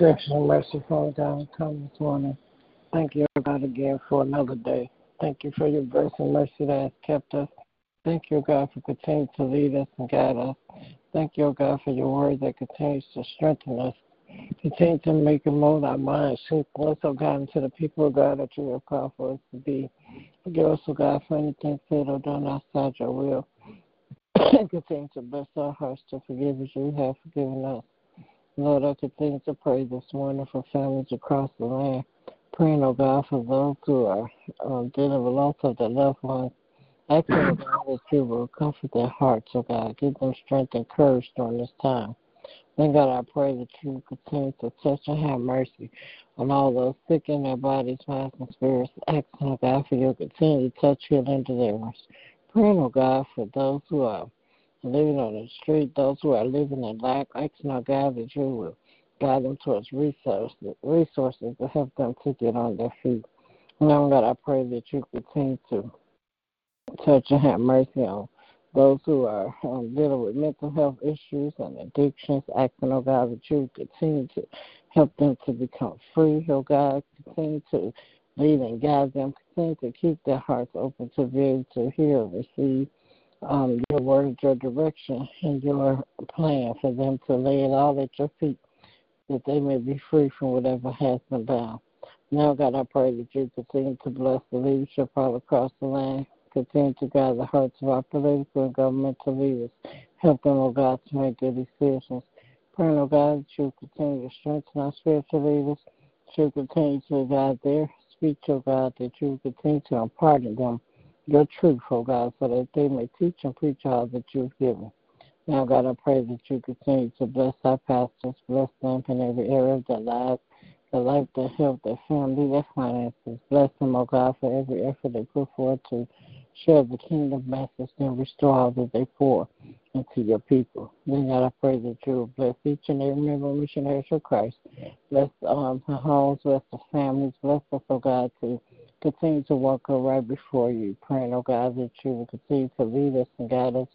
Gracious and merciful God, come this morning. Thank you, God, again for another day. Thank you for your grace and mercy that has kept us. Thank you, God, for continuing to lead us and guide us. Thank you, God, for your word that continues to strengthen us. Continue to make and mold our minds, shape us, oh God, into the people, of God, that you have called for us to be. Forgive us, oh God, for anything said or done outside your will. continue to bless our hearts to forgive as you have forgiven us. Lord, I continue to pray this morning for families across the land. Praying, oh God, for those who are um, dealing with loss of their loved ones. Asking, oh God, that you will comfort their hearts, oh God. Give them strength and courage during this time. Then, God, I pray that you continue to touch and have mercy on all those sick in their bodies, minds, and spirits. Asking, oh God, for your continued touch, healing, deliverance. Praying, oh God, for those who are living on the street, those who are living in lack, asking our God that you will guide them towards resources, resources to help them to get on their feet. Now, God, I pray that you continue to touch and have mercy on those who are um, dealing with mental health issues and addictions, asking, oh God, that you continue to help them to become free, oh God, continue to lead and guide them, continue to keep their hearts open to be able to hear and receive um, your word, your direction, and your plan for them to lay it all at your feet, that they may be free from whatever has them bound. Now, God, I pray that you continue to bless the leadership all across the land. Continue to guide the hearts of our political and governmental leaders. Help them, oh God, to make good decisions. Praying, oh God, that you continue to strengthen our spiritual leaders. That you continue to guide their speech, oh God, that you continue to impart them your truth, oh God, so that they may teach and preach all that you've given. Now, God, I pray that you continue to bless our pastors, bless them in every area of their lives the life, their health, their family, their finances. Bless them, oh God, for every effort they put forward to share the kingdom message and restore all that they pour into your people. Then, God, I pray that you will bless each and every member of Missionaries for Christ. Bless um, the homes, bless the families, bless us, oh God, to continue to walk right before you. Praying, oh God, that you will continue to lead us and guide us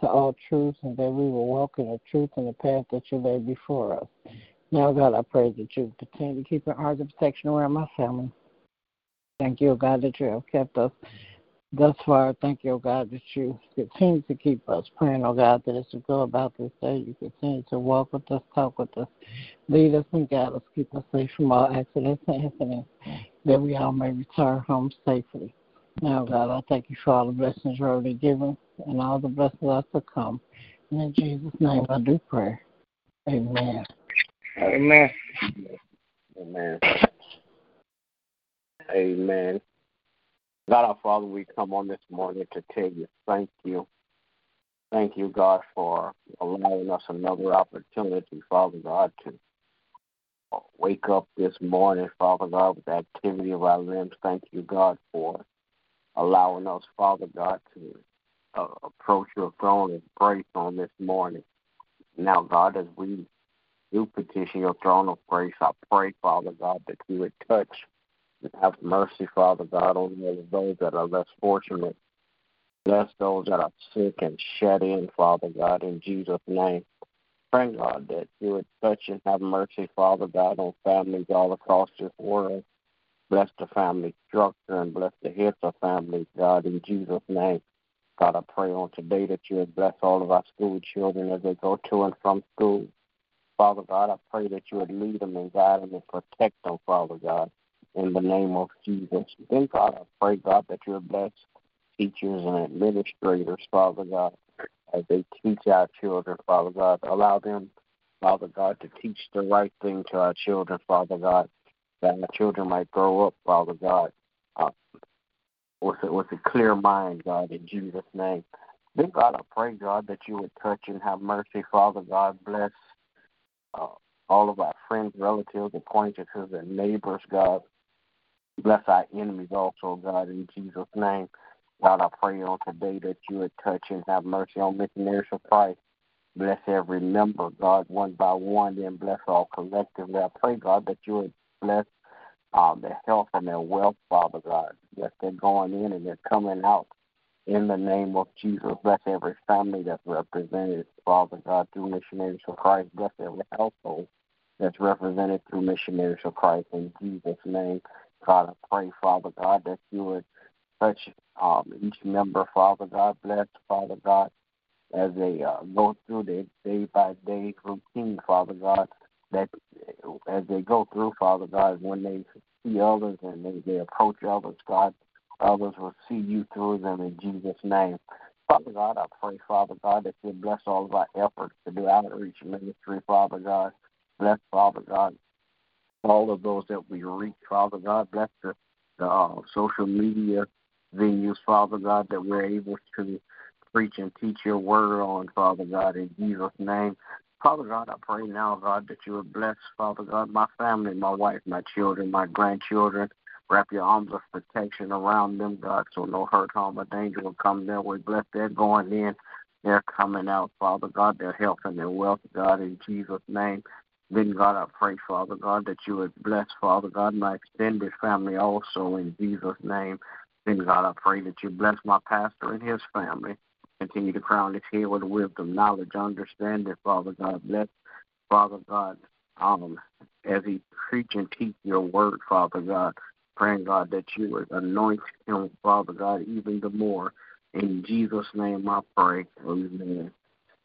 to all truth and that we will walk in the truth and the path that you laid before us. Now, God, I pray that you continue to keep your arms of protection around my family. Thank you, oh God, that you have kept us thus far. Thank you, oh God, that you continue to keep us praying, oh God, that as we go about this day, you continue to walk with us, talk with us, lead us and guide us, keep us safe from all accidents and incidents, that we all may return home safely. Now, God, I thank you for all the blessings you're already given and all the blessings are to come. And in Jesus' name I do pray. Amen. Amen. Amen. Amen. God our Father, we come on this morning to tell you thank you. Thank you, God, for allowing us another opportunity, Father God, to wake up this morning, Father God, with the activity of our limbs. Thank you, God, for allowing us, Father God, to uh, approach your throne of grace on this morning. Now, God, as we do petition your throne of grace. I pray, Father God, that you would touch and have mercy, Father God, on all of those that are less fortunate. Bless those that are sick and shut in, Father God, in Jesus' name. Pray, God, that you would touch and have mercy, Father God, on families all across this world. Bless the family structure and bless the heads of families, God, in Jesus' name. God, I pray on today that you would bless all of our school children as they go to and from school. Father God, I pray that you would lead them and guide them and protect them, Father God, in the name of Jesus. Then, God, I pray, God, that you would bless teachers and administrators, Father God, as they teach our children, Father God. Allow them, Father God, to teach the right thing to our children, Father God, that our children might grow up, Father God, uh, with, a, with a clear mind, God, in Jesus' name. Then, God, I pray, God, that you would touch and have mercy, Father God. Bless uh, all of our friends, relatives, acquaintances, and neighbors, God. Bless our enemies also, God, in Jesus' name. God, I pray on today that you would touch and have mercy on missionaries of Christ. Bless every member, God, one by one, then bless all collectively. I pray, God, that you would bless um, their health and their wealth, Father God. Bless their going in and their coming out. In the name of Jesus, bless every family that's represented, Father God, through missionaries of Christ. Bless every household that's represented through missionaries of Christ. In Jesus' name, God, I pray, Father God, that you would touch um, each member, Father God. Bless, Father God, as they uh, go through their day by day routine, Father God. That as they go through, Father God, when they see others and they, they approach others, God, Others will see you through them in Jesus' name. Father God, I pray, Father God, that you bless all of our efforts to do outreach ministry, Father God. Bless, Father God, all of those that we reach, Father God. Bless the, the uh, social media venues, Father God, that we're able to preach and teach your word on, Father God, in Jesus' name. Father God, I pray now, God, that you would bless, Father God, my family, my wife, my children, my grandchildren, Wrap your arms of protection around them, God, so no hurt, harm, or danger will come their way. Bless their going in, their coming out, Father God, their health and their wealth, God, in Jesus' name. Then, God, I pray, Father God, that you would bless, Father God, my extended family also in Jesus' name. Then, God, I pray that you bless my pastor and his family. Continue to crown his head with wisdom, knowledge, understanding, Father God. Bless, Father God, um, as he preach and teach your word, Father God. Praying, God, that you would anoint him, Father God, even the more. In Jesus' name I pray. Amen.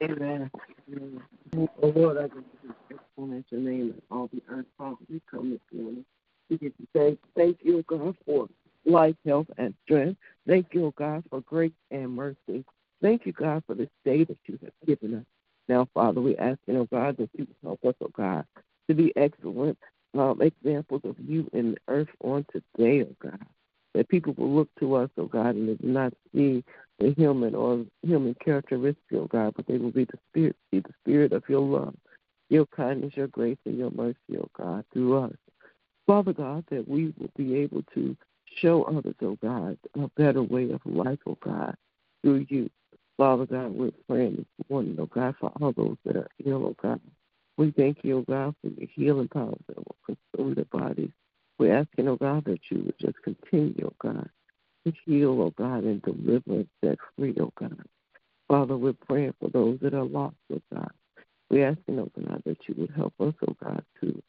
Amen. Amen. Oh Lord, I give you exponential name and all the earth, Father. We come this morning. We give you thanks. Thank you, God, for life, health, and strength. Thank you, God, for grace and mercy. Thank you, God, for this day that you have given us. Now, Father, we ask, you, God, that you help us, oh God, to be excellent um, examples of you in the earth on today, oh God. That people will look to us, oh God, and not see the human or human characteristic, oh God, but they will be the spirit, see the spirit of your love, your kindness, your grace, and your mercy, oh God, through us. Father God, that we will be able to show others, oh God, a better way of life, oh God, through you. Father God, we're praying this morning, oh God, for all those that are ill, oh God. We thank you, oh God, for your healing powers that will consume their bodies. We're asking, oh God, that you would just continue, oh God, to heal, oh God, and deliver and set free, oh God. Father, we're praying for those that are lost, oh God. We're asking, oh God, that you would help us, oh God, to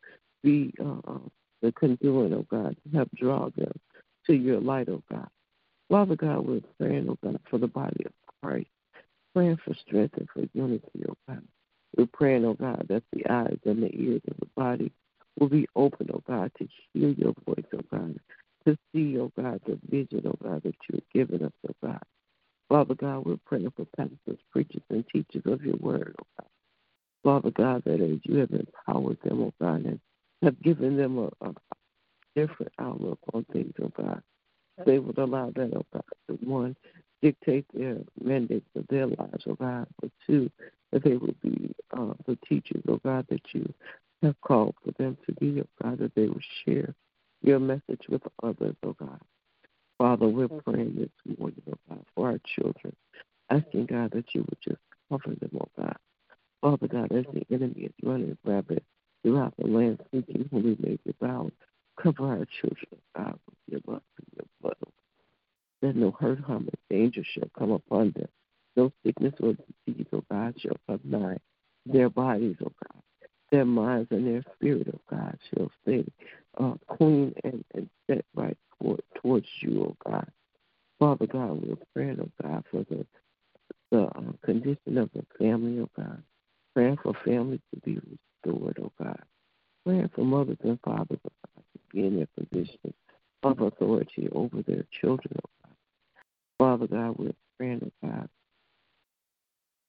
be uh, the conduit, oh God, to help draw them to your light, oh God. Father God, we're praying, oh God, for the body of Christ, praying for strength and for unity, oh God. We're praying, oh God, that the eyes and the ears of the body will be open, oh God, to hear your voice, oh God, to see, oh God, the vision, oh God, that you have given us, oh God. Father God, we're praying for pastors, preachers, and teachers of your word, oh God. Father God, that as you have empowered them, oh God, and have given them a, a different outlook on things, oh God, they would allow that, oh God, to one, dictate their mandates of their lives, oh God, but two, that they would be uh, the teachers, oh God, that you have called for them to be, oh God, that they would share your message with others, oh God. Father, we're praying this morning, oh God, for our children, asking God that you would just cover them, oh God. Father God, as the enemy is running rapid throughout the land, seeking whom we may devour, cover our children, God, with your love and your blood, that no hurt, harm, or danger shall come upon them. No sickness or disease, oh God, shall come nigh their bodies, oh God. Their minds and their spirit, oh God, shall stay uh, clean and, and set right toward, towards you, O God. Father God, we're praying, oh God, for the, the uh, condition of the family, oh God. Praying for families to be restored, O God. Praying for mothers and fathers, oh God, in their position of authority over their children, oh Father God, we're praying, oh God,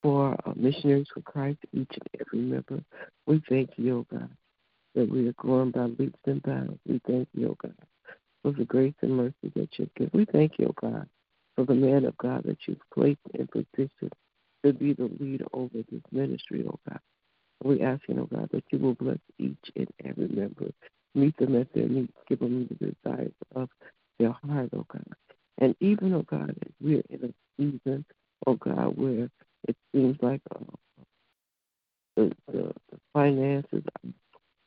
for uh, missionaries for Christ, each and every member. We thank you, oh God, that we are growing by leaps and bounds. We thank you, oh God, for the grace and mercy that you give. We thank you, oh God, for the man of God that you've placed in position to be the leader over this ministry, oh God. We ask you, oh God, that you will bless each and every member, meet them at their needs, give them the desires of their heart, oh God. And even, oh God, we're in a season, oh God, where it seems like uh, the, the, finances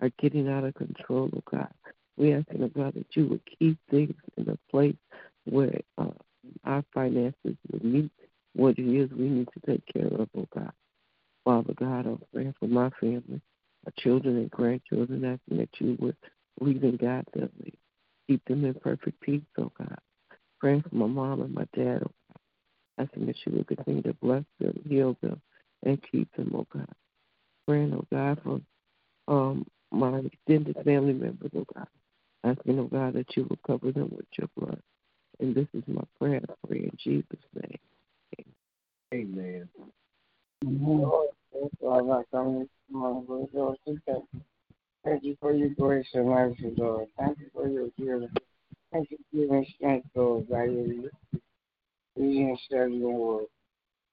are, getting out of control, oh God. We ask, oh God, that you would keep things in a place where uh, our finances would meet what it is we need to take care of, oh God. Father God, I'm praying for my family, children and grandchildren, asking that you would lead and guide them, keep them in perfect peace, oh God. Praying for my mom and my dad, oh God. Asking that you would continue to bless them, heal them, and keep them, oh God. Praying, oh God, for um, my extended family members, oh God. Asking, oh God, that you will cover them with your blood. And this is my prayer, I pray in Jesus' name. Amen. Lord, Lord, I come this Lord, Thank you for your grace and mercy, Lord. Thank you for your healing. Thank you for giving strength, Lord, by your reading and your word.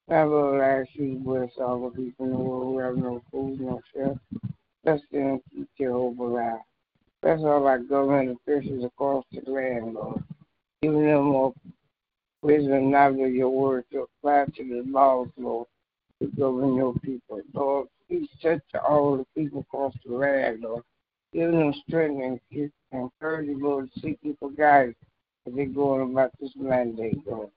Now, Lord, I ask you to bless all the people in the world who have no food, no shelter. Bless them and keep Jehovah alive. Bless all our government officials across the land, Lord. Giving them more wisdom knowledge of your word to apply to the laws, Lord, to govern your people. Lord, please touch all the people across the land, Lord. Give them strength and encourage them, Lord, to seek you for guidance as they're going about this mandate, Lord.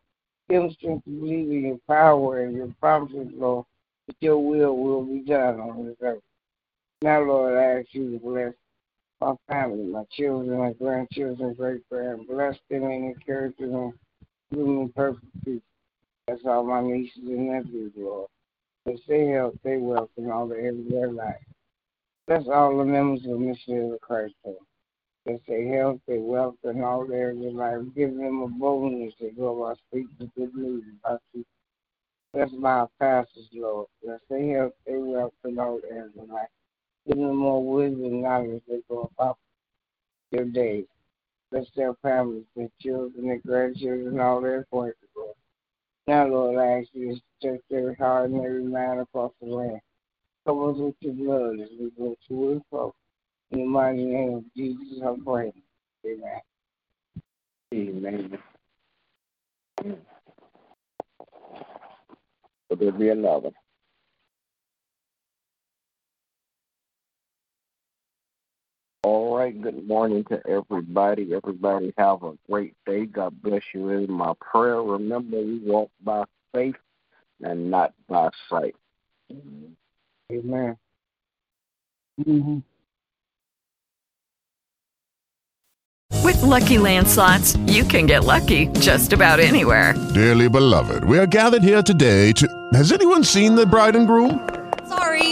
Give them strength to believe in your power and your promises, Lord, that your will will be done on this earth. Now, Lord, I ask you to bless my family, my children, my grandchildren, great grand. Bless them and encourage them, give them perfect peace. That's all my nieces and nephews, Lord. They stay healthy, stay wealth, and all the their life. Bless all the members of Missionaries of Christ, Lord. They stay healthy, stay wealth, and all the of life. Give them a boldness to go about speaking the good news about you. Bless my pastors, Lord. Bless their health, stay wealth, and all the of life. Give them more wisdom and knowledge they go about their days. Bless their families, their children, their grandchildren, all their Lord. Now, Lord, I ask you to touch every heart and every man across the land. Cover us with your blood as we go to and fro. In the mighty name of Jesus, I pray. Amen. Amen. Will there be another? All right, good morning to everybody. Everybody have a great day. God bless you. In my prayer, remember we walk by faith and not by sight. Amen. Mm-hmm. With Lucky Land slots, you can get lucky just about anywhere. Dearly beloved, we are gathered here today to. Has anyone seen the bride and groom? Sorry,